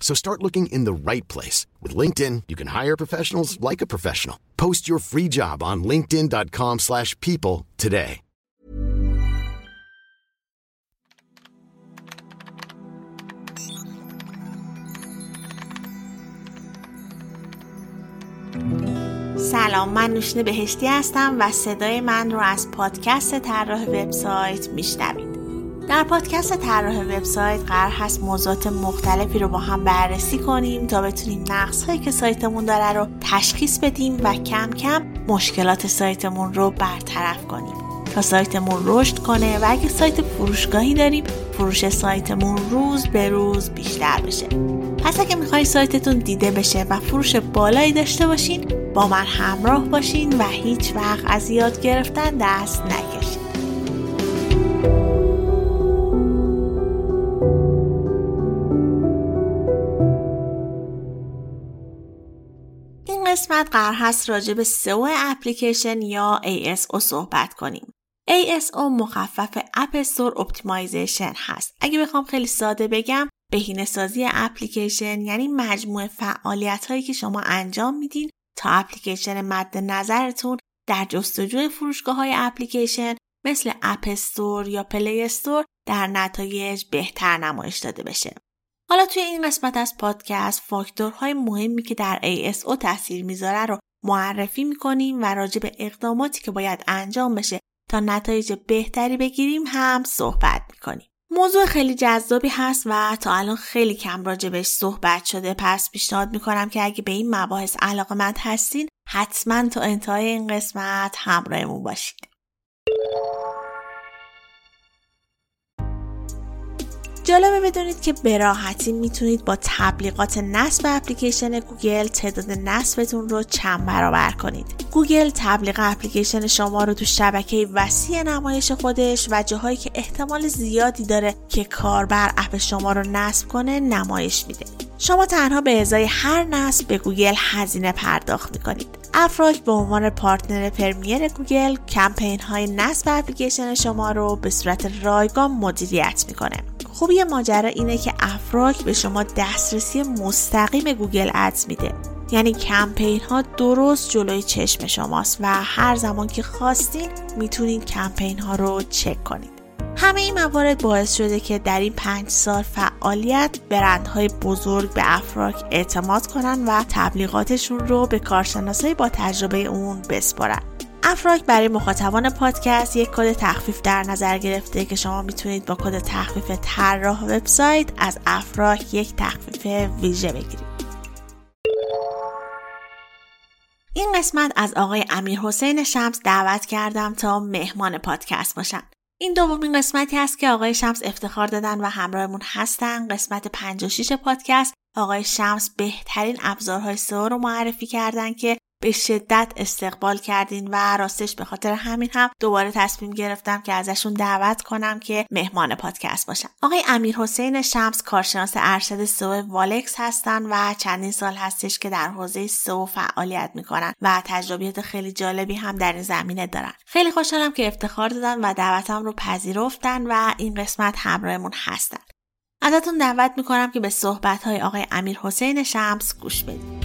So start looking in the right place. With LinkedIn, you can hire professionals like a professional. Post your free job on linkedin.com slash people today. سلام من نوشین بهشتی هستم و صدای من رو از پادکست طراح وبسایت میشنوید در پادکست طراح وبسایت قرار هست موضوعات مختلفی رو با هم بررسی کنیم تا بتونیم نقصهایی که سایتمون داره رو تشخیص بدیم و کم کم مشکلات سایتمون رو برطرف کنیم. تا سایتمون رشد کنه و اگه سایت فروشگاهی داریم فروش سایتمون روز به روز بیشتر بشه. پس اگه می‌خوای سایتتون دیده بشه و فروش بالایی داشته باشین با من همراه باشین و هیچ وقت از یاد گرفتن دست نکشین قسمت قرار هست راجع به SEO اپلیکیشن یا ASO صحبت کنیم. ASO مخفف App Store Optimization هست. اگه بخوام خیلی ساده بگم بهینه سازی اپلیکیشن یعنی مجموعه فعالیت هایی که شما انجام میدین تا اپلیکیشن مد نظرتون در جستجوی فروشگاه های اپلیکیشن مثل App Store یا Play Store در نتایج بهتر نمایش داده بشه. حالا توی این قسمت از پادکست فاکتورهای مهمی که در ASO تاثیر می‌ذاره رو معرفی می‌کنیم و راجع به اقداماتی که باید انجام بشه تا نتایج بهتری بگیریم هم صحبت می‌کنیم. موضوع خیلی جذابی هست و تا الان خیلی کم راجبش صحبت شده پس پیشنهاد می‌کنم که اگه به این مباحث علاقمند هستین حتما تا انتهای این قسمت همراهمون باشید. جالبه بدونید که به راحتی می‌تونید با تبلیغات نصب اپلیکیشن گوگل تعداد نصبتون رو چند برابر کنید. گوگل تبلیغ اپلیکیشن شما رو تو شبکه وسیع نمایش خودش و جاهایی که احتمال زیادی داره که کاربر اپ شما رو نصب کنه نمایش میده. شما تنها به ازای هر نصب به گوگل هزینه پرداخت می‌کنید. افراک به عنوان partner premier گوگل کمپین های نصب اپلیکیشن شما رو به صورت رایگان مدیریت می‌کنه. خوبی ماجرا اینه که افراک به شما دسترسی مستقیم Google Ads میده. یعنی کمپین ها درست جلوی چشم شماست و هر زمان که خواستین می‌تونید کمپین ها رو چک کنید همه این موارد باعث شده که در این پنج سال فعالیت برندهای بزرگ به افراک اعتماد کنن و تبلیغاتشون رو به کارشناسای با تجربه اون بسپارن افراک برای مخاطبان پادکست یک کد تخفیف در نظر گرفته که شما می‌تونید با کد تخفیف طراح وبسایت از افراک یک تخفیف ویژه بگیرید. این قسمت از آقای امیر حسین شمس دعوت کردم تا مهمان پادکست باشن. این دومین قسمتی است که آقای شمس افتخار دادن و همراهمون هستن. قسمت 56 پادکست آقای شمس بهترین ابزارهای سئو رو معرفی کردن که به شدت استقبال کردین و راستش به خاطر همین هم دوباره تصمیم گرفتم که ازشون دعوت کنم که مهمان پادکست باشن. آقای امیر حسین شمس کارشناس ارشد سو والکس هستن و چندین سال هستش که در حوزه سو فعالیت می‌کنن و تجربیات خیلی جالبی هم در این زمینه دارن. خیلی خوشحالم که افتخار دادن و دعوتم رو پذیرفتن و این قسمت همراهمون هستن. ازتون دعوت می‌کنم که به صحبت های آقای امیر حسین شمس گوش بدید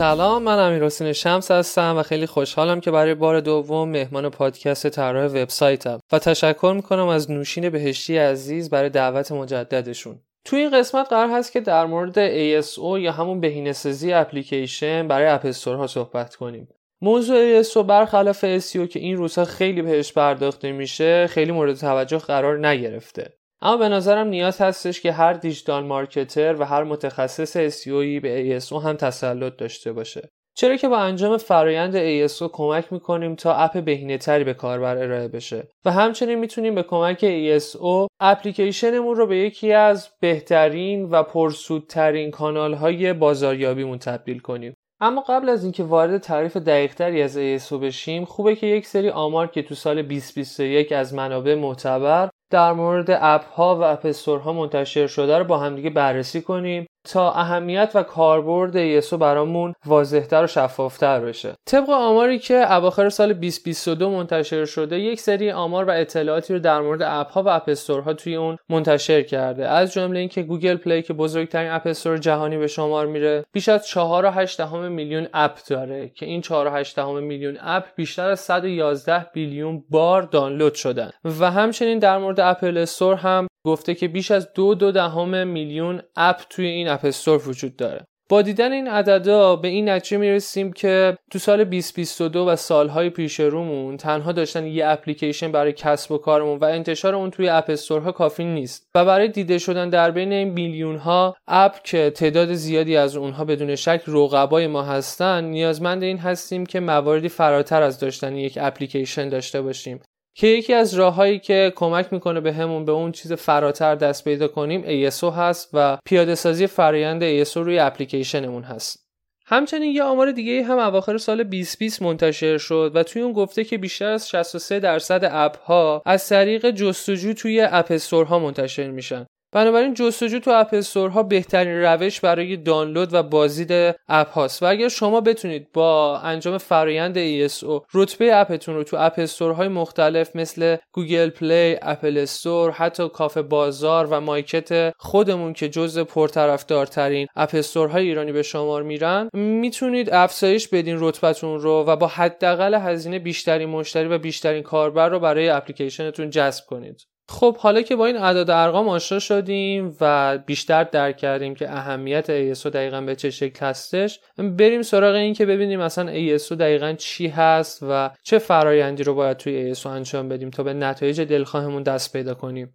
سلام من امیر حسین شمس هستم و خیلی خوشحالم که برای بار دوم مهمان پادکست طراح وبسایتم و تشکر می‌کنم از نوشین بهشتی عزیز برای دعوت مجددشون توی این قسمت قرار هست که در مورد ASO یا همون بهینه‌سازی اپلیکیشن برای اپ ها صحبت کنیم. موضوع ASO برخلاف SEO که این روزها خیلی بهش پرداخته میشه خیلی مورد توجه قرار نگرفته. اما به نظرم نیاز هستش که هر دیجیتال مارکتر و هر متخصص SEO به ASO هم تسلط داشته باشه. چرا که با انجام فرایند ASO کمک می‌کنیم تا اپ بهینه تری به کاربر ارائه بشه و همچنین می‌تونیم به کمک ASO اپلیکیشنمون رو به یکی از بهترین و پرسودترین کانال های بازاریابیمون تبدیل کنیم اما قبل از اینکه وارد تعریف دقیقتری از ASO بشیم خوبه که یک سری آمار که تو سال 2021 از منابع معتبر در مورد اپ ها و اپ منتشر شده رو با همدیگه بررسی کنیم. تا اهمیت و کاربرد ASO برامون واضحتر و شفافتر بشه. طبق آماری که اواخر سال 2022 منتشر شده یک سری آمار و اطلاعاتی رو در مورد اپ ها و اپ ها توی اون منتشر کرده. از جمله اینکه گوگل پلی که بزرگترین اپ استور جهانی به شمار میره بیش از 4.8 میلیون اپ داره که این 4.8 میلیون اپ بیشتر از 111 billion بار دانلود شدن. و همچنین در مورد اپل استور هم گفته که بیش از دو دو دهم میلیون اپ توی این اپ استور وجود داره. با دیدن این عددا به این نتیجه می‌رسیم که تو سال 2022 و سالهای پیش رومون تنها داشتن یه اپلیکیشن برای کسب و کارمون و انتشار اون توی اپ استورها کافی نیست و برای دیده شدن در بین این میلیون ها اپ که تعداد زیادی از اونها بدون شک رقبای ما هستن نیازمند این هستیم که مواردی فراتر از داشتن یک اپلیکیشن داشته باشیم. که یکی از راههایی که کمک می‌کنه به همون به اون چیز فراتر دست پیدا کنیم ASO هست و پیاده سازی فرایند ASO روی اپلیکیشنمون هست. همچنین یه آمار دیگه هم اواخر سال 2020 منتشر شد و توی اون گفته که بیشتر از 63 درصد اپ ها از طریق جستجو توی اپ ها منتشر میشن. بنابراین جستجو تو اپ استورها بهترین روش برای دانلود و بازدید اپ هاست. و اگر شما بتونید با انجام فرایند ASO رتبه اپتون رو تو اپ استورهای مختلف مثل گوگل پلی، اپل استور، حتی کافه بازار و مایکت خودمون که جزء پرطرفدارترین اپ استورهای ایرانی به شمار میرن می‌تونید افزایش بدین رتبتون رو و با حداقل هزینه بیشترین مشتری و بیشترین کاربر رو برای اپلیکیشنتون جذب کنید. خب حالا که با این اعداد ارقام آشنا شدیم و بیشتر درک کردیم که اهمیت ASO دقیقا به چه شکل هستش بریم سراغ این که ببینیم مثلا ASO دقیقا چی هست و چه فرایندی رو باید توی ASO انجام بدیم تا به نتایج دلخواهمون دست پیدا کنیم.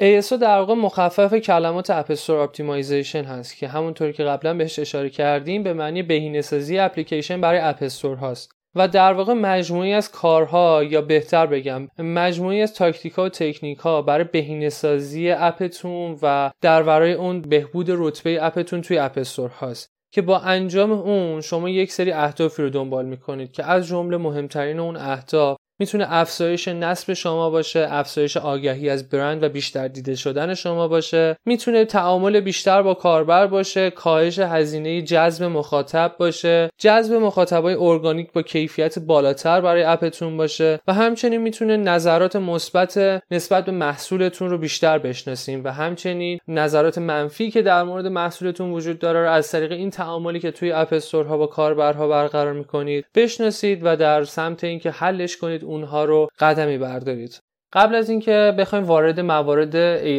ASO در واقع مخفف کلمات App Store Optimization هست که همونطوری که قبلا بهش اشاره کردیم به معنی بهینه‌سازی اپلیکیشن برای اپستور هاست. و در واقع مجموعه‌ای از کارها یا بهتر بگم مجموعه‌ای از تاکتیک ها و تکنیک برای بهینه سازی اپتون و در ورای اون بهبود رتبه اپتون توی اپ استور هاست. که با انجام اون شما یک سری اهدافی رو دنبال می‌کنید که از جمله مهمترین اون اهداف می‌تونه افزایش نصب شما باشه افزایش آگهی از برند و بیشتر دیده شدن شما باشه. می‌تونه تعامل بیشتر با کاربر باشه کاهش هزینه جذب مخاطب باشه. جذب مخاطبای ارگانیک با کیفیت بالاتر برای اپتون باشه. و همچنین می‌تونه نظرات مثبت نسبت به محصولتون رو بیشتر بشناسیم. و همچنین نظرات منفی که در مورد محصولتون وجود داره رو از طریق این تعاملی که توی اپ استورها با کاربرها برقرار می‌کنید بشناسید و در سمت اینکه حلش کنید اونها رو قدمی بردارید. قبل از اینکه بخوایم وارد موارد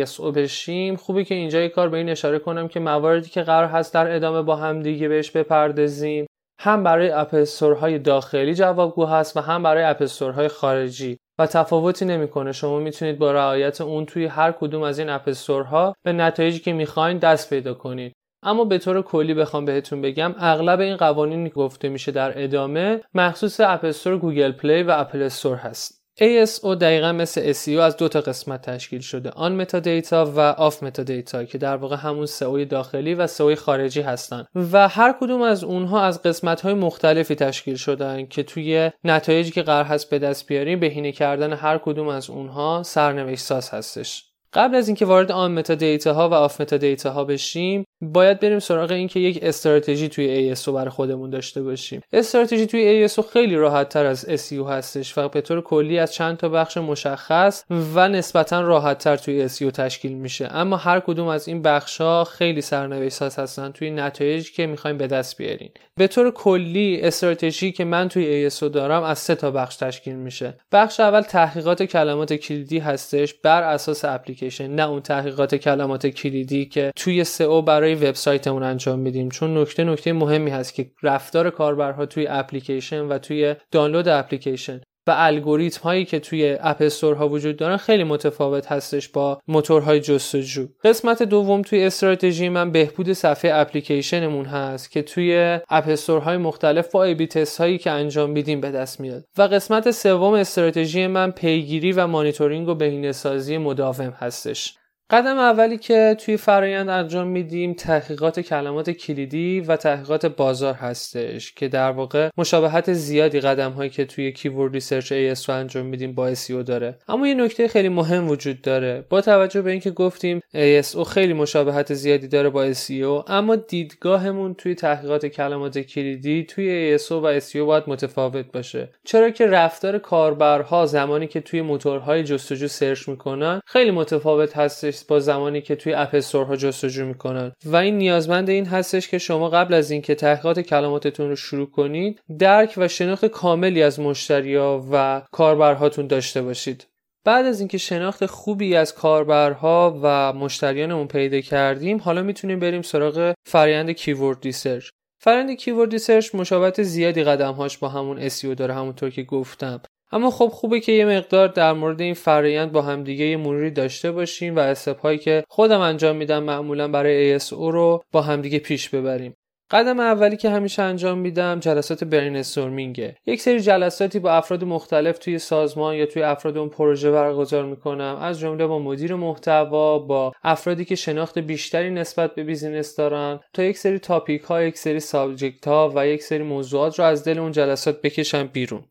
ASO بشیم خوبه که اینجا کار به این اشاره کنم که مواردی که قرار هست در ادامه با هم دیگه بهش بپردازیم هم برای اپستورهای داخلی جوابگو هست و هم برای اپستورهای خارجی و تفاوتی نمی‌کنه. شما می‌تونید با رعایت اون توی هر کدوم از این اپستورها به نتایجی که می‌خواین دست پیدا کنید. اما به طور کلی بخوام بهتون بگم اغلب این قوانینی گفته میشه در ادامه مخصوص اپستور گوگل پلی و اپل استور هست. ASO دقیقا مثل SEO از دو تا قسمت تشکیل شده. on metadata و off metadata که در واقع همون سئو داخلی و سئو خارجی هستن. و هر کدوم از اونها از قسمت های مختلفی تشکیل شدن که توی نتایجی که قرار هست به دست بیاریم بهینه کردن هر کدوم از اونها سرنوشت ساز هستش. قبل از اینکه وارد on metadata ها و off metadata ها بشیم باید بریم سراغ اینکه یک استراتژی توی ASO برای خودمون داشته باشیم. استراتژی توی ASO خیلی راحت تر از SEO هستش و به طور کلی از چند تا بخش مشخص و نسبتا راحت تر توی SEO تشکیل میشه. اما هر کدوم از این بخش ها خیلی سرنوشت هستن توی نتایجی که می‌خوایم به دست بیارین به طور کلی استراتژی که من توی ASO دارم از سه تا بخش تشکیل میشه. بخش اول تحقیقات کلمات کلیدی هستش بر اساس اپلیکیشن. اپلیکیشن نه اون تحقیقات کلمات کلیدی که توی سئو برای وبسایتمون انجام میدیم. چون نکته نکته مهمی هست که رفتار کاربرها توی اپلیکیشن و توی دانلود اپلیکیشن. و الگوریتم هایی که توی اپ استور ها وجود دارن خیلی متفاوت هستش با موتورهای جستجو. قسمت دوم توی استراتژی من بهبود صفحه اپلیکیشنمون هست که توی اپ استور های مختلف با A/B test هایی که انجام میدیم به دست میاد. و قسمت سوم استراتژی من پیگیری و مانیتورینگ و بهینه‌سازی مداوم هستش. قدم اولی که توی فرایند انجام میدیم تحقیقات کلمات کلیدی و تحقیقات بازار هستش که در واقع مشابهت زیادی قدم هایی که توی keyword research ASO رو انجام میدیم با SEO داره. اما یه نکته خیلی مهم وجود داره. با توجه به اینکه گفتیم ASO خیلی مشابهت زیادی داره با SEO اما دیدگاهمون توی تحقیقات کلمات کلیدی توی ASO و SEO باید متفاوت باشه. چرا که رفتار کاربرها زمانی که توی موتورهای جستجو سرچ می‌کنن خیلی متفاوت هستش با زمانی که توی اپ ها جستجو می‌کنن. و این نیازمند این هستش که شما قبل از اینکه تحقیقات کلماتتون رو شروع کنید درک و شناخت کاملی از مشتریا و کاربرهاتون داشته باشید. بعد از اینکه شناخت خوبی از کاربرها و مشتریانمون پیدا کردیم حالا می‌تونیم بریم سراغ فرآیند keyword research فرآیند keyword research مشابهت زیادی قدمهاش با همون SEO داره همونطور که گفتم. اما خب خوبه که یه مقدار در مورد این فرایند با هم دیگه یه مروری داشته باشیم و step هایی که خودم انجام میدم معمولا برای ASO رو با همدیگه پیش ببریم. قدم اولی که همیشه انجام میدم جلسات brainstorming ه یک سری جلساتی با افراد مختلف توی سازمان یا توی افراد اون پروژه برگزار می‌کنم. از جمله با مدیر محتوا با افرادی که شناخت بیشتری نسبت به business دارن. تا یک سری topic ها یک سری subject ها و یک سری موضوعات رو از دل اون جلسات بکشم بیرون.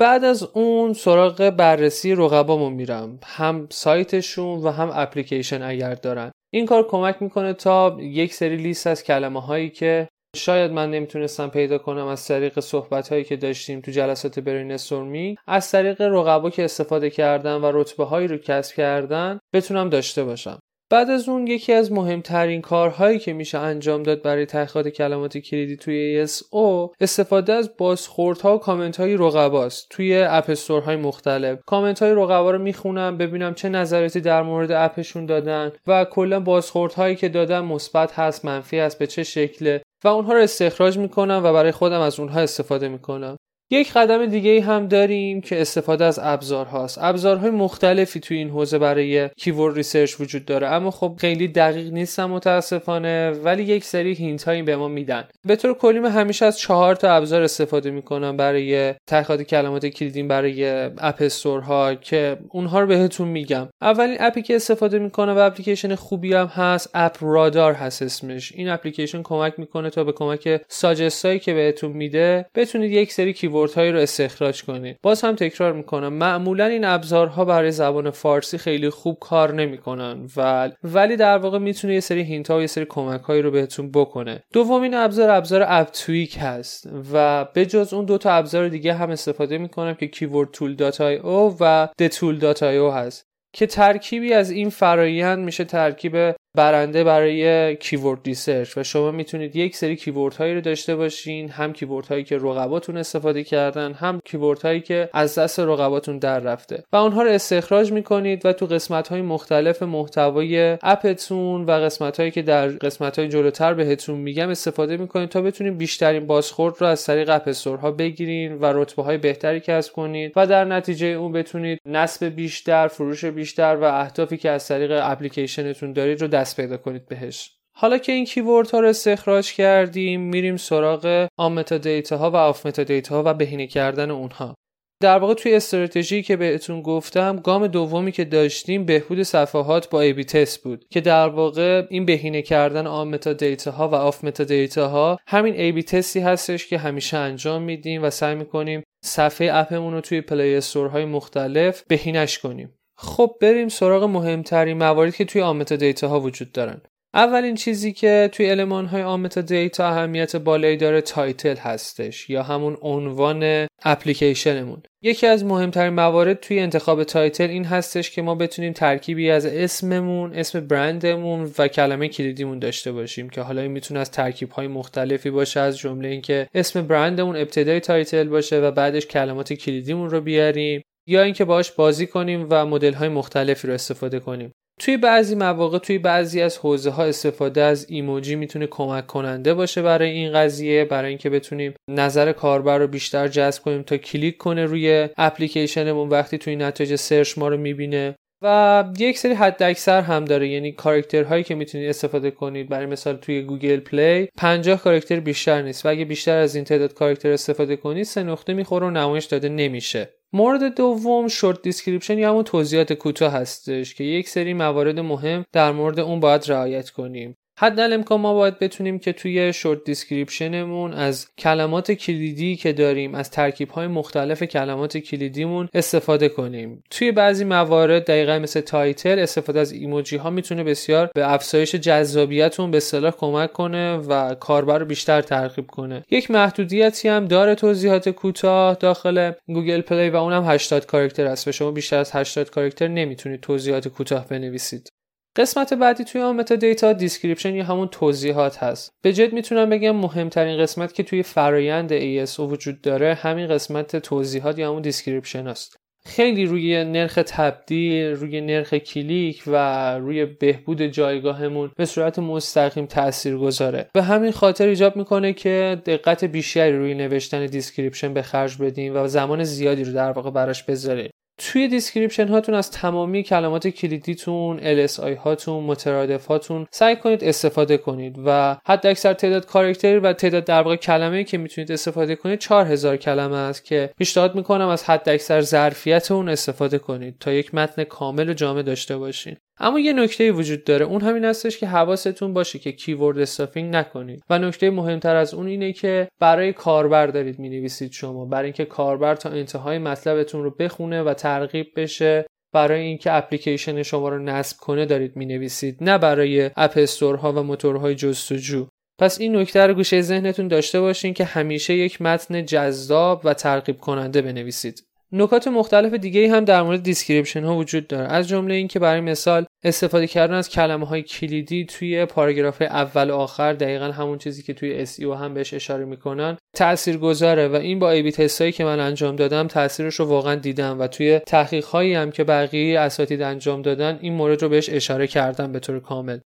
بعد از اون سراغ بررسی رقبامون میرم. هم سایتشون و هم اپلیکیشن اگر دارن. این کار کمک می‌کنه تا یک سری لیست از کلمه هایی که شاید من نمی‌تونستم پیدا کنم از طریق صحبت هایی که داشتیم تو جلسات برین استورمی از طریق رقبا که استفاده کردن و رتبه هایی رو کسب کردن بتونم داشته باشم. بعد از اون یکی از مهمترین کارهایی که میشه انجام داد برای تحقیقات کلمات کلیدی توی ASO استفاده از بازخوردها و کامنت های رقباست توی اپ های مختلف. کامنت های رقبا رو می‌خونم ببینم چه نظراتی در مورد اپشون دادن و کلا بازخوردهایی که دادن مثبت هست منفی هست به چه شکله و اونها رو استخراج می‌کنم و برای خودم از اونها استفاده می‌کنم. یک قدم دیگه هم داریم که استفاده از ابزارهاست ابزارهای مختلفی توی این حوزه برای keyword research وجود داره. اما خب خیلی دقیق نیستن متاسفانه ولی یک سری hint هایی به ما میدن. به طور کلی من همیشه از چهار تا ابزار استفاده می‌کنم برای تحقیقات کلمات کلیدی برای app store ها که اونها رو بهتون میگم. اولین اپی که استفاده می‌کنم و اپلیکیشن خوبی هم هست App Radar هست اسمش. این اپلیکیشن کمک می‌کنه تا به کمک suggest ایی که بهتون میده بتونید یک سری keyword هایی رو استخراج کنید باز هم تکرار می‌کنم معمولا این ابزارها برای زبان فارسی خیلی خوب کار نمی‌کنن و ولی در واقع می‌تونه یه سری hint ها و یه سری کمک هایی رو بهتون بکنه. دومین ابزار ابزار AppTweak هست و به جز اون دو تا ابزار دیگه هم استفاده می‌کنم که Keyword Tool io و Thetool io هست که ترکیبی از این فرایند میشه ترکیب برنده برای keyword research و شما می‌تونید یک سری keyword هایی رو داشته باشین هم keyword هایی که رقباتون استفاده کردن هم keyword هایی که از دست رقباتون در رفته. و اونها رو استخراج می‌کنید و تو قسمت های مختلف محتوای اپتون و قسمت هایی که در قسمت های جلوتر بهتون میگم استفاده می‌کنید تا بتونید بیشترین بازخورد رو از طریق اپ ها بگیرین و رتبه های بهتری کسب کنید و در نتیجه اون بتونید نصب بیشتر فروش بیشتر و اهدافی که از طریق اپلیکیشنتون دارید رو دست پیدا کنید بهش. حالا که این keyword ها رو استخراج کردیم میریم سراغ on metadata ها و off metadata ها و بهینه کردن اونها. در واقع توی استراتژی که بهتون گفتم گام دومی که داشتیم بهبود صفحات با A/B test بود که در واقع این بهینه کردن on metadata ها و off metadata ها همین A/B test ی هستش که همیشه انجام میدیم و سعی می‌کنیم صفحه اپمون رو توی play store های مختلف بهینش کنیم. خب بریم سراغ مهمترین مواردی که توی on metadata ها وجود دارن. اولین چیزی که توی المان های on metadata اهمیت بالایی داره title هستش یا همون عنوان اپلیکیشنمون. یکی از مهمترین موارد توی انتخاب title این هستش که ما بتونیم ترکیبی از اسممون اسم برندمون و کلمه کلیدیمون داشته باشیم که حالا این می‌تونه از ترکیب های مختلفی باشه از جمله اینکه اسم برندمون ابتدای title باشه و بعدش کلمات کلیدیمون رو بیاریم. یا اینکه باش بازی کنیم و مدل های مختلفی رو استفاده کنیم. توی بعضی مواقع توی بعضی از حوزه ها استفاده از ایموجی می‌تونه کمک کننده باشه برای این قضیه برای اینکه بتونیم نظر کاربر رو بیشتر جذب کنیم تا کلیک کنه روی اپلیکیشنمون وقتی توی نتایج search ما رو می‌بینه. و یک سری حداکثر هم داره یعنی کاراکتر هایی که می‌تونید استفاده کنید. برای مثال توی گوگل پلی 50 کاراکتر بیشتر نیست و اگه بیشتر از این تعداد کاراکتر استفاده کنید سه نقطه می‌خوره و نمایش داده نمیشه. مورد دوم short description یا همون توضیحات کوتاه هستش که یک سری موارد مهم در مورد اون باید رعایت کنیم. حد امکان ما باید بتونیم که توی short description مون از کلمات کلیدی که داریم از ترکیب های مختلف کلمات کلیدیمون استفاده کنیم. توی بعضی موارد دقیقا مثل title استفاده از ایموجی ها می‌تونه بسیار به افزایش جذابیتتون به اصطلاح کمک کنه و کاربر رو بیشتر ترغیب کنه. یک محدودیتی هم داره توضیحات کوتاه داخل گوگل پلی و اونم 80 کاراکتر است و شما بیشتر از 80 کاراکتر نمی‌تونید توضیحات کوتاه بنویسید. قسمت بعدی توی on metadata description یا همون توضیحات هست. به جد می‌تونم بگم مهمترین قسمت که توی فرایند ASO وجود داره همین قسمت توضیحات یا همون description است خیلی روی نرخ تبدیل روی نرخ کلیک و روی بهبود جایگاهمون به صورت مستقیم تاثیر گذاره. به همین خاطر ایجاب می‌کنه که دقت بیشتری روی نوشتن description به خرج بدیم و زمان زیادی رو در واقع براش بذاریم. توی description هاتون از تمامی کلمات کلیدیتون LSI هاتون مترادف هاتون سعی کنید استفاده کنید و حد اکثر تعداد کارکتری و تعداد در واقع کلمه که می‌تونید استفاده کنید 4000 کلمه است که پیشنهاد می‌کنم از حد اکثر ظرفیت اون استفاده کنید تا یک متن کامل و جامع داشته باشین. اما یه نکته وجود داره. اون همین هستش که حواستون باشه که keyword stuffing نکنید. و نکته مهمتر از اون اینه که برای کاربر دارید می‌نویسید شما. برای اینکه کاربر تا انتهای مطلبتون رو بخونه و ترغیب بشه برای اینکه اپلیکیشن شما رو نصب کنه دارید می‌نویسید. نه برای اپ ها و موتورهای جستجو. پس این نکته رو گوشه ذهنتون داشته باشین که همیشه یک متن جذاب و ترغیب کننده بنویسید. نکات مختلف دیگه هم در مورد description ها وجود داره. از جمله اینکه برای مثال استفاده کردن از کلمه های کلیدی توی پاراگراف اول و آخر دقیقا همون چیزی که توی SEO هم بهش اشاره می‌کنن تأثیر گذاره و این با A/B هایی که من انجام دادم تاثیرش رو واقعا دیدم و توی تحقیق هایی هم که بقیه اساتید انجام دادن این مورد رو بهش اشاره کردم به طور کامل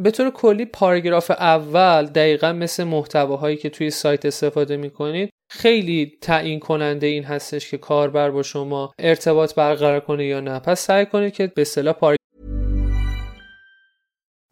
به طور کلی پاراگراف اول دقیقا مثل محتواهایی که توی سایت استفاده می‌کنید خیلی تعیین کننده این هستش که کاربر با شما ارتباط برقرار کنه یا نه پس سعی کنید که به اصطلاح.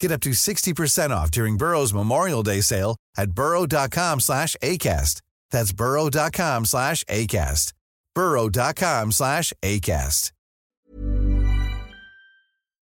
Get up to 60% off during Burrow's Memorial Day sale at burrow.com slash ACAST. That's burrow.com slash ACAST. burrow.com slash ACAST.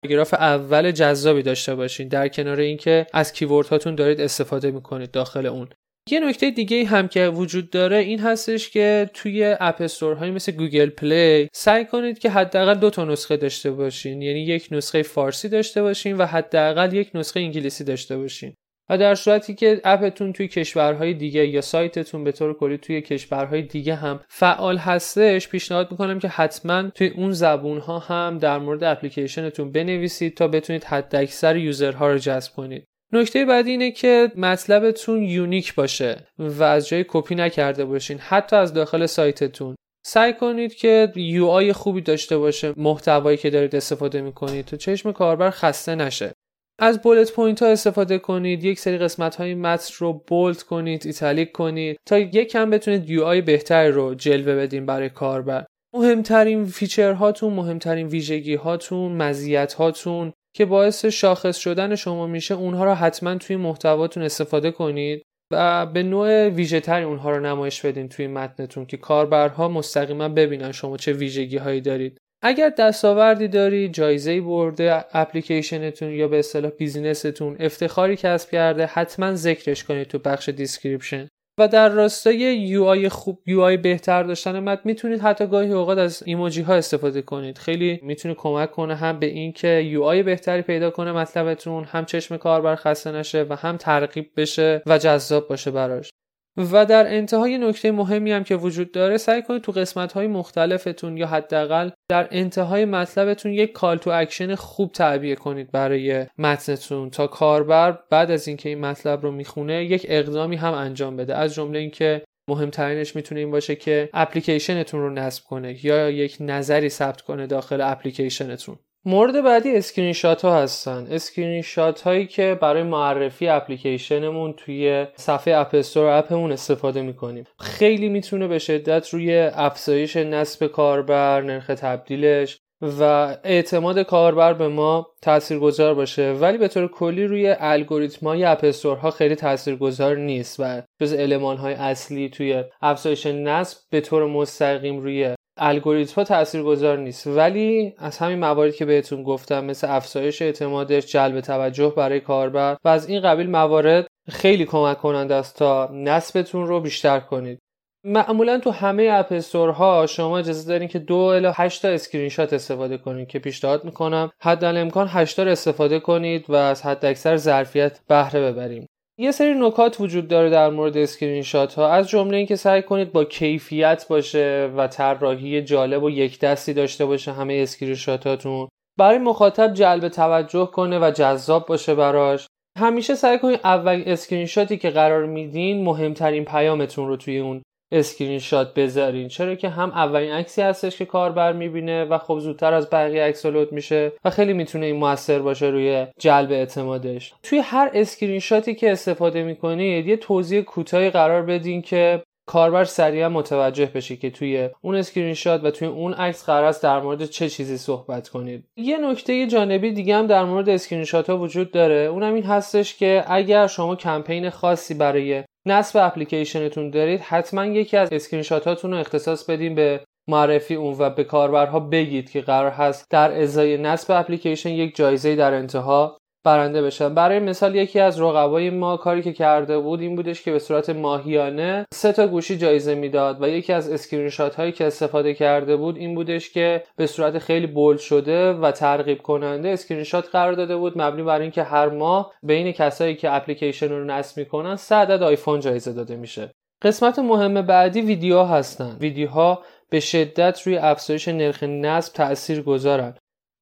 پاراگراف اول جذابی داشته باشین در کنار اینکه از keyword هاتون دارید استفاده می‌کنید داخل اون یه نکته دیگه هم که وجود داره این هستش که توی اپ استور مثل گوگل پلی سعی کنید که حداقل دو تا نسخه داشته باشین. یعنی یک نسخه فارسی داشته باشین و حداقل یک نسخه انگلیسی داشته باشین. و در صورتی که اپتون توی کشورهای دیگه یا سایتتون به طور کلی توی کشورهای دیگه هم فعال هستش پیشنهاد می‌کنم که حتما توی اون زبون ها هم در مورد اپلیکیشنتون بنویسید تا بتونید حداکثر user ها رو جذب کنید. نکته بعدی اینه که مطلبتون unique باشه و از جای کپی نکرده باشین حتی از داخل سایتتون. سعی کنید که UI خوبی داشته باشه محتوایی که دارید استفاده می‌کنید تا چشم کاربر خسته نشه. از bullet point ها استفاده کنید یک سری قسمت های متن رو bold کنید italic کنید تا یک کم بتونید UI بهتری رو جلوه بدین برای کاربر. مهمترین feature هاتون مهمترین ویژگی هاتون مزیت هاتون که باعث شاخص شدن شما میشه اونها رو حتما توی محتواتون استفاده کنید و به نوع ویژه تری اونها رو نمایش بدین توی متنتون که کاربرها مستقیما ببینن شما چه ویژگی هایی دارید. اگر دستاوردی دارید جایزه برده اپلیکیشنتون یا به اصطلاح business تون افتخاری کسب کرده حتما ذکرش کنید تو بخش description. و در راستای UI خوب UI بهتر داشتن متن می‌تونید حتی گاهی اوقات از ایموجی ها استفاده کنید. خیلی می‌تونه کمک کنه هم به اینکه UI بهتری پیدا کنه مطلبتون هم چشم کاربر خسته نشه و هم ترغیب بشه و جذاب باشه براش. و در انتهای نکته مهمی هم که وجود داره سعی کنید تو قسمت های مختلفتون یا حداقل در انتهای مطلبتون یک call to action خوب تعبیه کنید برای متنتون تا کاربر بعد از اینکه این مطلب رو می‌خونه یک اقدامی هم انجام بده. از جمله اینکه مهمترینش می‌تونه این باشه که اپلیکیشنتون رو نصب کنه یا یک نظری ثبت کنه داخل اپلیکیشنتون. مورد بعدی اسکرین شات ها هستن. اسکرین شات هایی که برای معرفی اپلیکیشنمون توی صفحه اپ استور اپمون استفاده می‌کنیم. خیلی می‌تونه به شدت روی افزایش نصب کاربر نرخ تبدیلش و اعتماد کاربر به ما تاثیرگذار باشه. ولی به طور کلی روی الگوریتم های اپ ها خیلی تاثیرگذار نیست و جز المان های اصلی توی افزایش نصب به طور مستقیم روی الگوریتم تاثیرگذار نیست. ولی از همین مواردی که بهتون گفتم مثل افزایش اعتمادش جلب توجه برای کاربر و از این قبیل موارد خیلی کمک کننده است تا نصبتون رو بیشتر کنید. معمولا تو همه اپ ها شما اجازه دارین که دو الی 8 تا اسکرین شات استفاده کنید که پیشنهاد می‌کنم. حد امکان 8 تا استفاده کنید و از حد اکثر ظرفیت بهره ببریم. یه سری نکات وجود داره در مورد اسکرین شات ها از جمله اینکه سعی کنید با کیفیت باشه و طراحی جالب و یک دستی داشته باشه همه screen هاتون برای مخاطب جلب توجه کنه و جذاب باشه براش. همیشه سعی کنید اول اسکرین شاتی که قرار میدین مهمترین پیامتون رو توی اون اسکرین شات بذارین. چرا که هم اولین عکسی هستش که کاربر می‌بینه و خب زودتر از بقیه عکس میشه و خیلی می‌تونه این موثر باشه روی جلب اعتمادش. توی هر اسکرین شاتی که استفاده می‌کنید یه توضیح کوتاهی قرار بدین که کاربر سریعا متوجه بشه که توی اون اسکرین شات و توی اون عکس قرار است در مورد چه چیزی صحبت کنید. یه نکته جانبی دیگه هم در مورد اسکرین شات ها وجود داره. اونم این هستش که اگر شما کمپین خاصی برای نصب اپلیکیشنتون دارید حتما یکی از screen رو اختصاص بدین به معرفی اون و به کاربرها بگید که قرار هست در ازای نصب اپلیکیشن یک جایزه در انتها برنده بشن. برای مثال یکی از رقبای ما کاری که کرده بود این بودش که به صورت ماهیانه سه تا گوشی جایزه می‌داد و یکی از اسکرین شات هایی که استفاده کرده بود این بودش که به صورت خیلی bold شده و ترغیب کننده اسکرین شات قرار داده بود. مبنی بر اینکه هر ماه بین کسایی که اپلیکیشن رو نصب می‌کنن سه عدد آیفون جایزه داده میشه. قسمت مهم بعدی ویدیو هستن. ویدیوها به شدت روی افزایش نرخ نصب تاثیر گذارن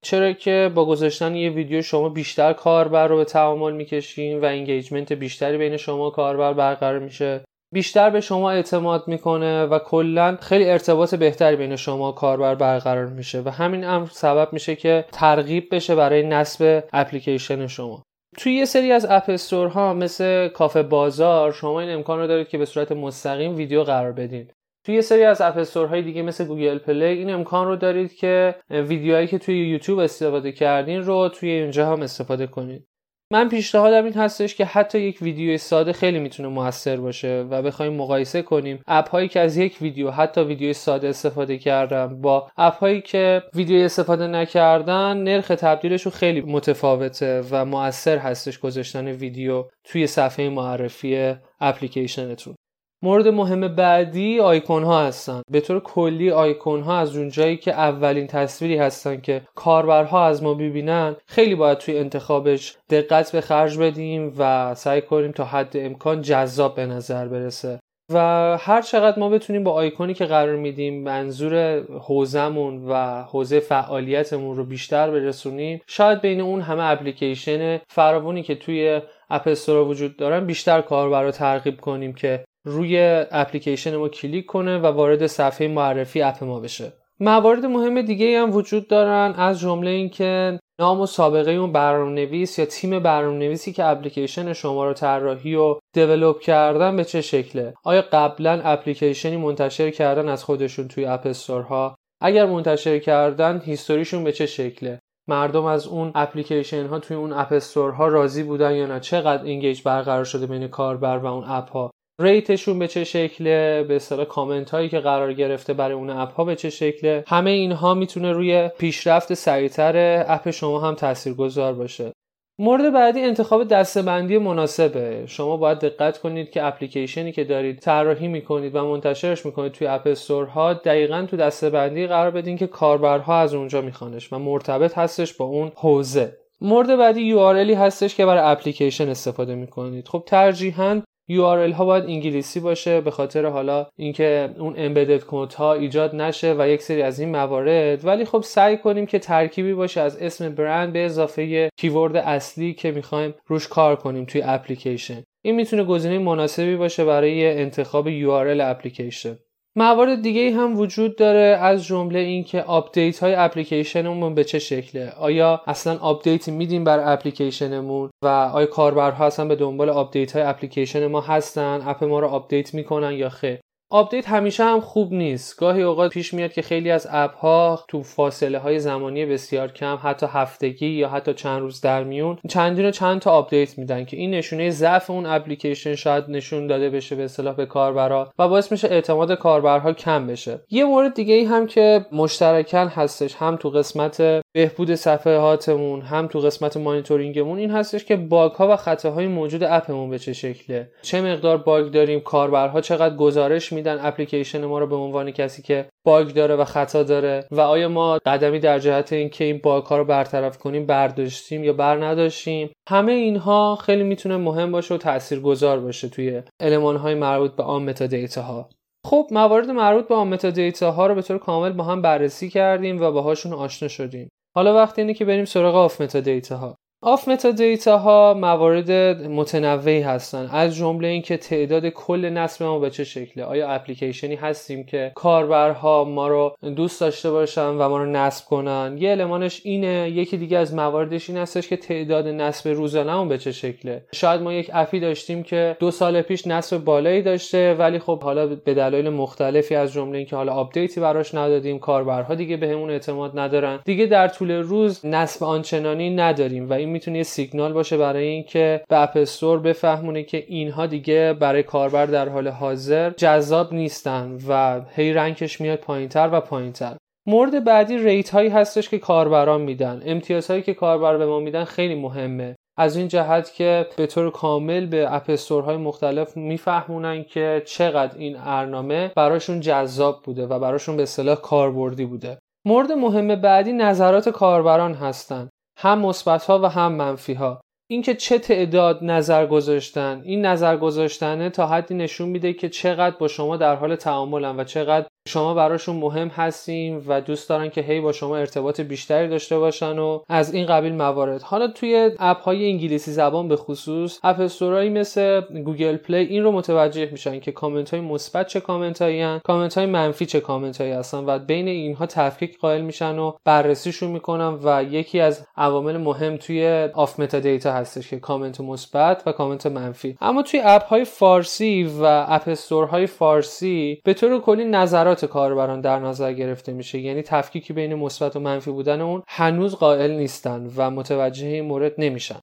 چرا که با گذاشتن یه ویدیو شما بیشتر کاربر رو به تعامل می‌کشین و انگیجمنت بیشتری بین شما کاربر برقرار میشه. بیشتر به شما اعتماد می‌کنه و کلا خیلی ارتباط بهتری بین شما کاربر برقرار میشه و همین امر سبب میشه که ترغیب بشه برای نصب اپلیکیشن شما. توی یه سری از اپ ها مثل کافه بازار شما این امکان رو دارید که به صورت مستقیم ویدیو قرار بدین. توی یه سری از اپ های دیگه مثل گوگل پلی این امکان رو دارید که ویدیوهایی که توی یوتیوب استفاده کردین رو توی اینجا هم استفاده کنید. من پیشنهادم این هستش که حتی یک ویدیو ساده خیلی می‌تونه موثر باشه و بخوایم مقایسه کنیم اپ هایی که از یک ویدیو حتی ویدیو ساده استفاده کردن با اپ هایی که ویدیو استفاده نکردن نرخ تبدیلشون خیلی متفاوته و موثر هستش گذاشتن ویدیو توی صفحه معرفی اپلیکیشنتون. مورد مهم بعدی آیکون ها هستن. به طور کلی آیکون ها از اونجایی که اولین تصویری هستن که کاربرها از ما ببینن خیلی باید توی انتخابش دقت به خرج بدیم و سعی کنیم تا حد امکان جذاب به نظر برسه. و هر چقدر ما بتونیم با آیکونی که قرار میدیم منظور حوزمون و حوزه فعالیتمون رو بیشتر برسونیم شاید بین اون همه اپلیکیشن فراوانی که توی اپ وجود دارن بیشتر کاربر رو ترغیب کنیم که روی اپلیکیشن ما کلیک کنه و وارد صفحه معرفی اپ ما بشه. موارد مهم دیگه هم وجود دارن از جمله اینکه نام و سابقه اون برنامه‌نویس یا تیم برنامه‌نویسی که اپلیکیشن شما رو طراحی و develop کردن به چه شکله؟ آیا قبلا اپلیکیشنی منتشر کردن از خودشون توی اپ استورها؟ اگر منتشر کردن history شون به چه شکله؟ مردم از اون اپلیکیشن ها توی اون اپ استور ها راضی بودن یا نه؟ چقدر engage برقرار شده بین کاربر و اون اپ ها؟ rate شون به چه شکله به اصطلاح کامنت هایی که قرار گرفته برای اون اپ ها به چه شکله. همه اینها می‌تونه روی پیشرفت سریعتر اپ شما هم تاثیرگذار باشه. مورد بعدی انتخاب دسته‌بندی مناسبه. شما باید دقت کنید که اپلیکیشنی که دارید طراحی می‌کنید و منتشرش می‌کنید توی اپ ها دقیقا تو دستبندی قرار بدین که کاربرها از اونجا میخوانش و مرتبط هستش با اون حوزه. مورد بعدی URLی هستش که برای اپلیکیشن استفاده می‌کنید. خب ترجیحاً URL ها باید انگلیسی باشه به خاطر حالا اینکه اون امبدد کد ها ایجاد نشه و یک سری از این موارد. ولی خب سعی کنیم که ترکیبی باشه از اسم برند به اضافه کیورد اصلی که می‌خوایم روش کار کنیم توی اپلیکیشن. این می‌تونه گزینه مناسبی باشه برای انتخاب URL اپلیکیشن. موارد دیگه هم وجود داره از جمله اینکه آپدیت های اپلیکیشنمون به چه شکله. آیا اصلا آپدیت میدیم برا اپلیکیشنمون و آیا کاربرها اصلا به دنبال آپدیت های اپلیکیشن ما هستن؟ اپ ما رو آپدیت می‌کنن یا خیر؟ آپدیت همیشه هم خوب نیست. گاهی اوقات پیش میاد که خیلی از اپ ها تو فاصله های زمانی بسیار کم حتی هفتگی یا حتی چند روز در میون چندین چند تا آپدیت میدن که این نشونه ضعف اون اپلیکیشن شاید نشون داده بشه به اصطلاح به کاربرا و باعث میشه اعتماد کاربرها کم بشه. یه مورد دیگه ای هم که مشترکن هستش هم تو قسمت بهبود صفحاتمون هم تو قسمت مانیتورینگمون این هستش که باگ ها و خطاهای موجود اپمون به چه شکله؟ چه مقدار باگ داریم؟ کاربرها چقدر گزارش میدن اپلیکیشن ما رو به عنوان کسی که باگ داره و خطا داره و آیا ما قدمی در جهت اینکه این باگ ها رو برطرف کنیم برداشتیم یا بر نداشتیم؟ همه اینها خیلی می‌تونه مهم باشه و تاثیرگذار باشه توی المان های مربوط به on metadata ها خب موارد مربوط به on metadata ها رو به طور کامل با هم بررسی کردیم و باهاشون آشنا شدیم. حالا وقت اینه که بریم سراغ off metadata ها off metadata ها موارد متنوعی هستن. از جمله اینکه تعداد کل نصب ما به چه شکله؟ آیا اپلیکیشنی هستیم که کاربرها ما رو دوست داشته باشن و ما رو نصب کنن؟ یه المانش اینه یکی دیگه از مواردش این هستش که تعداد نصب روزانه به چه شکله؟ شاید ما یک اپی داشتیم که دو سال پیش نصب بالایی داشته ولی خب حالا به دلایل مختلفی از جمله اینکه حالا آپدیتی براش ندادیم کاربرها دیگه بهمون به اعتماد ندارن. دیگه در طول روز نصب آنچنانی نداریم و این می‌تونه یه سیگنال باشه برای اینکه به اپ استور بفهمونه که اینها دیگه برای کاربر در حال حاضر جذاب نیستن و هی rank ش میاد پایینتر و پایینتر. مورد بعدی rate هایی هستش که کاربران میدن. امتیازهایی که کاربر به ما میدن خیلی مهمه. از این جهت که به طور کامل به اپ های مختلف میفهمونن که چقدر این برنامه براشون جذاب بوده و براشون به اصطلاح کاربردی بوده. مورد مهم بعدی نظرات کاربران هستند هم مثبت ها و هم منفی ها اینکه چه تعداد نظر گذاشتن. این نظر گذاشتنه تا حدی نشون میده که چقدر با شما در حال تعاملن و چقدر شما براشون مهم هستیم و دوست دارن که هی با شما ارتباط بیشتری داشته باشن و از این قبیل موارد. حالا توی اپ های انگلیسی زبان به خصوص اپ استورایی مثل گوگل پلی این رو متوجه میشن که کامنت های مثبت چه کامنت هایی کامنت های منفی چه کامنت هایی هستن و بین اینها تفکیک قائل میشن و بررسیشون می‌کنن و یکی از عوامل مهم توی off metadata هستش که کامنت مثبت و کامنت منفی. اما توی اپ های فارسی و اپ استورهای فارسی به طور کلی نظرات کاربران در نظر گرفته میشه. یعنی تفکیکی بین مثبت و منفی بودن اون هنوز قائل نیستن و متوجه این مورد نمیشن.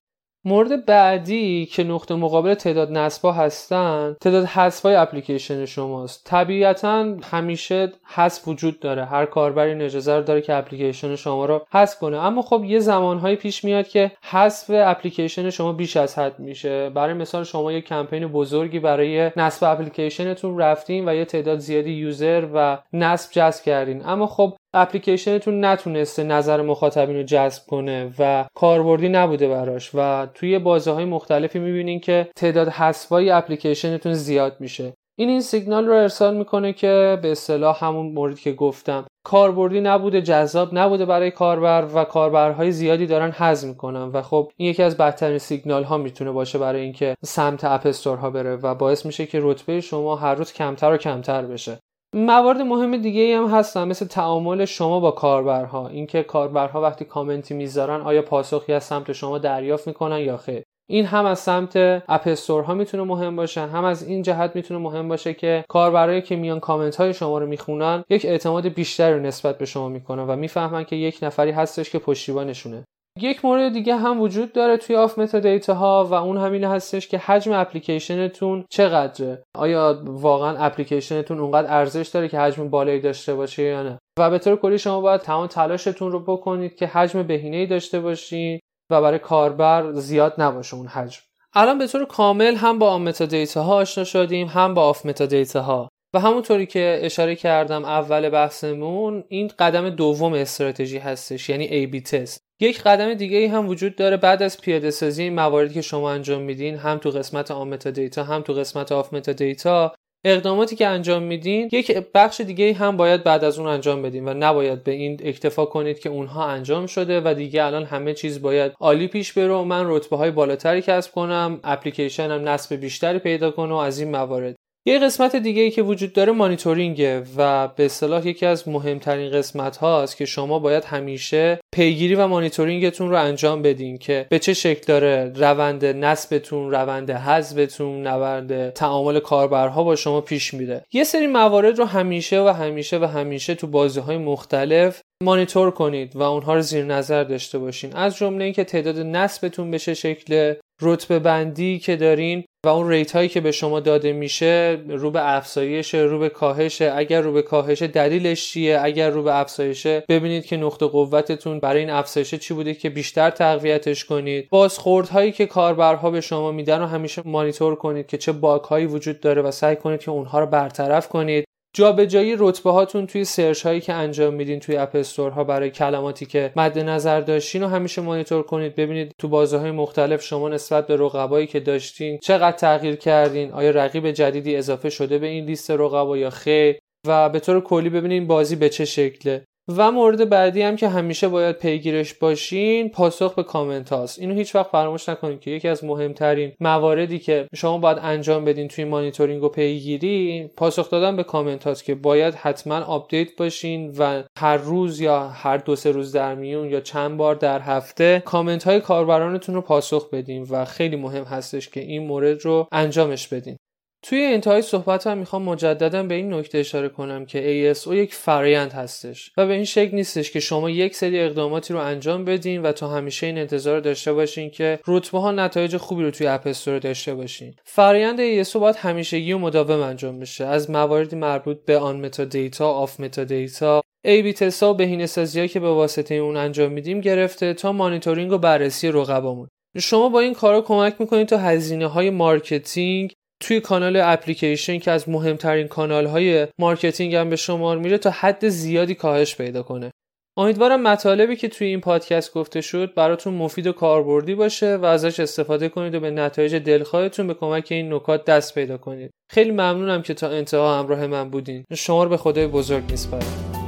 مورد بعدی که نقطه مقابل تعداد نصبا هستن تعداد حذفای اپلیکیشن شماست. طبیعتا همیشه حذف وجود داره. هر کاربری اجازه رو داره که اپلیکیشن شما رو حذف کنه. اما خب یه زمانهایی پیش میاد که حذف اپلیکیشن شما بیش از حد میشه. برای مثال شما یه کمپین بزرگی برای نصب اپلیکیشنتون رفتین و یه تعداد زیادی یوزر و نصب جذب کردین. اما خب اپلیکیشنتون نتونسته نظر مخاطبین رو جذب کنه و کاربردی نبوده براش و توی بازه های مختلفی می‌بینین که تعداد حذفای اپلیکیشنتون زیاد میشه. این این سیگنال رو ارسال می‌کنه که به اصطلاح همون موردی که گفتم کاربردی نبوده جذاب نبوده برای کاربر و کاربرهای زیادی دارن حذف می‌کنن و خب این یکی از بدترین سیگنال ها می‌تونه باشه برای اینکه سمت اپ ها بره و باعث میشه که رتبه شما هر روز کمتر و کمتر بشه. موارد مهم دیگه هم هستن مثل تعامل شما با کاربرها. اینکه کاربرها وقتی کامنتی می‌ذارن آیا پاسخی از سمت شما دریافت می‌کنن یا خیر؟ این هم از سمت اپ ها می‌تونه مهم باشه هم از این جهت می‌تونه مهم باشه که کاربرایی که میان کامنت های شما رو می‌خونن یک اعتماد بیشتری نسبت به شما می‌کنن و می‌فهمن که یک نفری هستش که پشتیبانشونه. یک مورد دیگه هم وجود داره توی off metadata ها و اون همین هستش که حجم اپلیکیشنتون چقدره. آیا واقعا اپلیکیشنتون اونقدر ارزش داره که حجم بالایی داشته باشه یا نه؟ و به طور کلی شما باید تمام تلاشتون رو بکنید که حجم بهینه‌ای داشته باشین و برای کاربر زیاد نباشه اون حجم. الان به طور کامل هم با on metadata ها آشنا شدیم هم با off metadata ها و همونطوری که اشاره کردم اول بحثمون این قدم دوم استراتژی هستش یعنی A/B test یک قدم دیگه ای هم وجود داره. بعد از پیاده سازی این مواردی که شما انجام میدین هم تو قسمت on metadata هم تو قسمت off metadata اقداماتی که انجام میدین یک بخش دیگه هم باید بعد از اون انجام بدین و نباید به این اکتفا کنید که اونها انجام شده و دیگه الان همه چیز باید عالی پیش بره من رتبه های بالاتری کسب کنم اپلیکیشن هم نصب بیشتری پیدا کنه و از این موارد یه قسمت دیگه ای که وجود داره مانیتورینگه و به اصطلاح یکی از مهمترین قسمت هاست که شما باید همیشه پیگیری و مانیتورینگتون رو انجام بدین که به چه شکل داره روند نصبتون روند حذفتون روند تعامل کاربرها با شما پیش میره. یه سری موارد رو همیشه و همیشه و همیشه تو بازی های مختلف مانیتور کنید و اونها رو زیر نظر داشته باشین. از جمله اینکه تعداد نصبتون به چه شکل رتبه بندی که دارین و اون rate هایی که به شما داده میشه رو به افزایش رو به کاهشه اگر رو به کاهش دلیلش چیه؟ اگر رو به افزایشه ببینید که نقطه قوتتون برای این افزایش چی بوده که بیشتر تقویتش کنید. بازخورد هایی که کاربرها به شما میدن رو همیشه مانیتور کنید که چه باگ هایی وجود داره و سعی کنید که اونها رو برطرف کنید. جابجایی رتبه هاتون توی search هایی که انجام میدین توی App Store ها برای کلماتی که مد نظر داشتین و همیشه مانیتور کنید. ببینید تو بازه های مختلف شما نسبت به رقبایی که داشتین چقدر تغییر کردین آیا رقیب جدیدی اضافه شده به این لیست رقبا یا خیر؟ و به طور کلی ببینید بازی به چه شکله. و مورد بعدی هم که همیشه باید پیگیرش باشین پاسخ به کامنت هاست. اینو هیچ وقت فراموش نکنید که یکی از مهمترین مواردی که شما باید انجام بدین توی مانیتورینگ و پیگیری پاسخ دادن به کامنت هاست که باید حتما آپدیت باشین و هر روز یا هر دو سه روز در میون یا چند بار در هفته کامنت های کاربرانتون رو پاسخ بدین و خیلی مهم هستش که این مورد رو انجامش بدین. توی انتهای صحبت هم می‌خوام مجددا به این نکته اشاره کنم که ASO یک فرایند هستش و به این شکل نیستش که شما یک سری اقداماتی رو انجام بدین و تا همیشه این انتظار داشته باشین که رتبه ها نتایج خوبی رو توی App Store داشته باشین. فرایند ASO باید همیشگی و مداوم انجام بشه. از مواردی مربوط به on metadata، off metadata، A/B test ها و بهینه سازی که به واسطه اون انجام میدیم گرفته تا مانیتورینگ و بررسی رقبامون. شما با این کارا کمک می‌کنید تا هزینه های مارکتینگ توی کانال اپلیکیشن که از مهمترین کانال های مارکتینگ هم به شمار میره تا حد زیادی کاهش پیدا کنه. امیدوارم مطالبی که توی این پادکست گفته شد براتون مفید و کاربردی باشه و ازش استفاده کنید و به نتایج دلخواهتون به کمک این نکات دست پیدا کنید. خیلی ممنونم که تا انتها همراه من بودین. شما رو به خدای بزرگ میسپارم.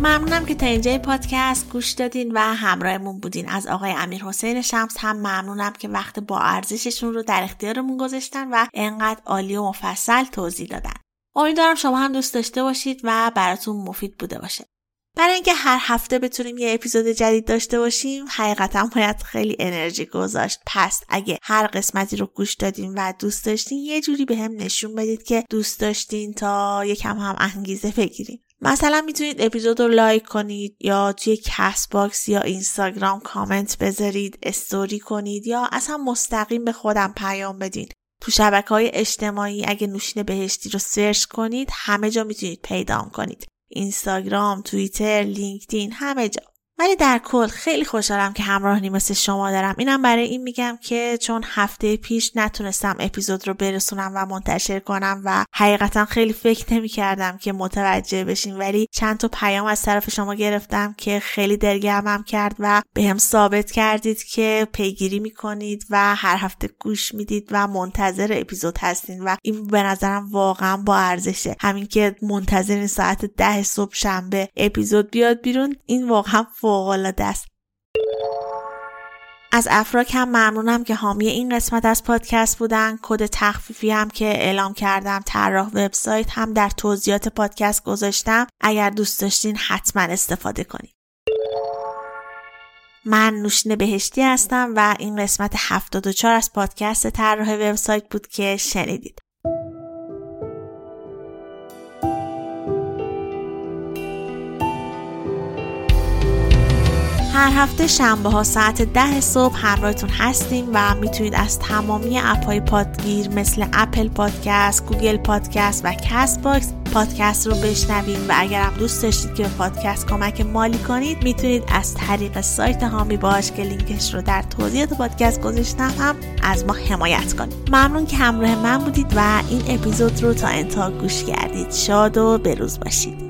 ممنونم که تا اینجای پادکست گوش دادین و همراهمون بودین. از آقای امیر حسین شمس هم ممنونم که وقت با ارزششون رو در اختیارمون گذاشتن و انقدر عالی و مفصل توضیح دادن. امیدوارم شما هم دوست داشته باشید و براتون مفید بوده باشه. برای اینکه هر هفته بتونیم یه اپیزود جدید داشته باشیم حقیقتا باید خیلی انرژی گذاشت. پس اگه هر قسمتی رو گوش دادین و دوست داشتین یه جوری بهم نشون بدید که دوست داشتین تا یکم هم انگیزه بگیریم مثلا می‌تونید اپیزود رو لایک کنید یا توی Castbox یا اینستاگرام کامنت بذارید استوری کنید یا اصلا مستقیم به خودم پیام بدین. تو شبکه های اجتماعی اگه نوشین بهشتی رو سرچ کنید همه جا می‌تونید پیدا کنید. اینستاگرام، توییتر، لینکدین همه جا. ولی در کل خیلی خوشحالم که همراهی مثل شما دارم. اینم برای این میگم که چون هفته پیش نتونستم اپیزود رو برسونم و منتشر کنم و حقیقتا خیلی فکر نمی کردم که متوجه بشین ولی چند تا پیام از طرف شما گرفتم که خیلی دلگرمم کرد و به هم ثابت کردید که پیگیری می‌کنید و هر هفته گوش می‌دید و منتظر اپیزود هستین و این به نظرم واقعا با ارزشه. همین که منتظر ساعت ده صبح شنبه اپیزود بیاد بیرون این واقعا فوقالعاده است. از افراک هم ممنونم که حامی این قسمت از پادکست بودن. کد تخفیفی هم که اعلام کردم طراح وبسایت هم در توضیحات پادکست گذاشتم. اگر دوست داشتین حتما استفاده کنید من نوشین بهشتی هستم و این قسمت 74 از پادکست طراح وبسایت بود که شنیدید. هر هفته شنبه ها ساعت ده صبح همراهتون هستیم و می‌تونید از تمامی اپ های پادگیر مثل Apple Podcast، Google Podcast و Castbox پادکست رو بشنوید و اگر هم دوست داشتید که به پادکست کمک مالی کنید می‌تونید از طریق سایت حامی باش که لینکش رو در توضیحات پادکست گذاشتم هم از ما حمایت کنید. ممنون که همراه من بودید و این اپیزود رو تا انتها گوش کردید. شاد و بروز باشید.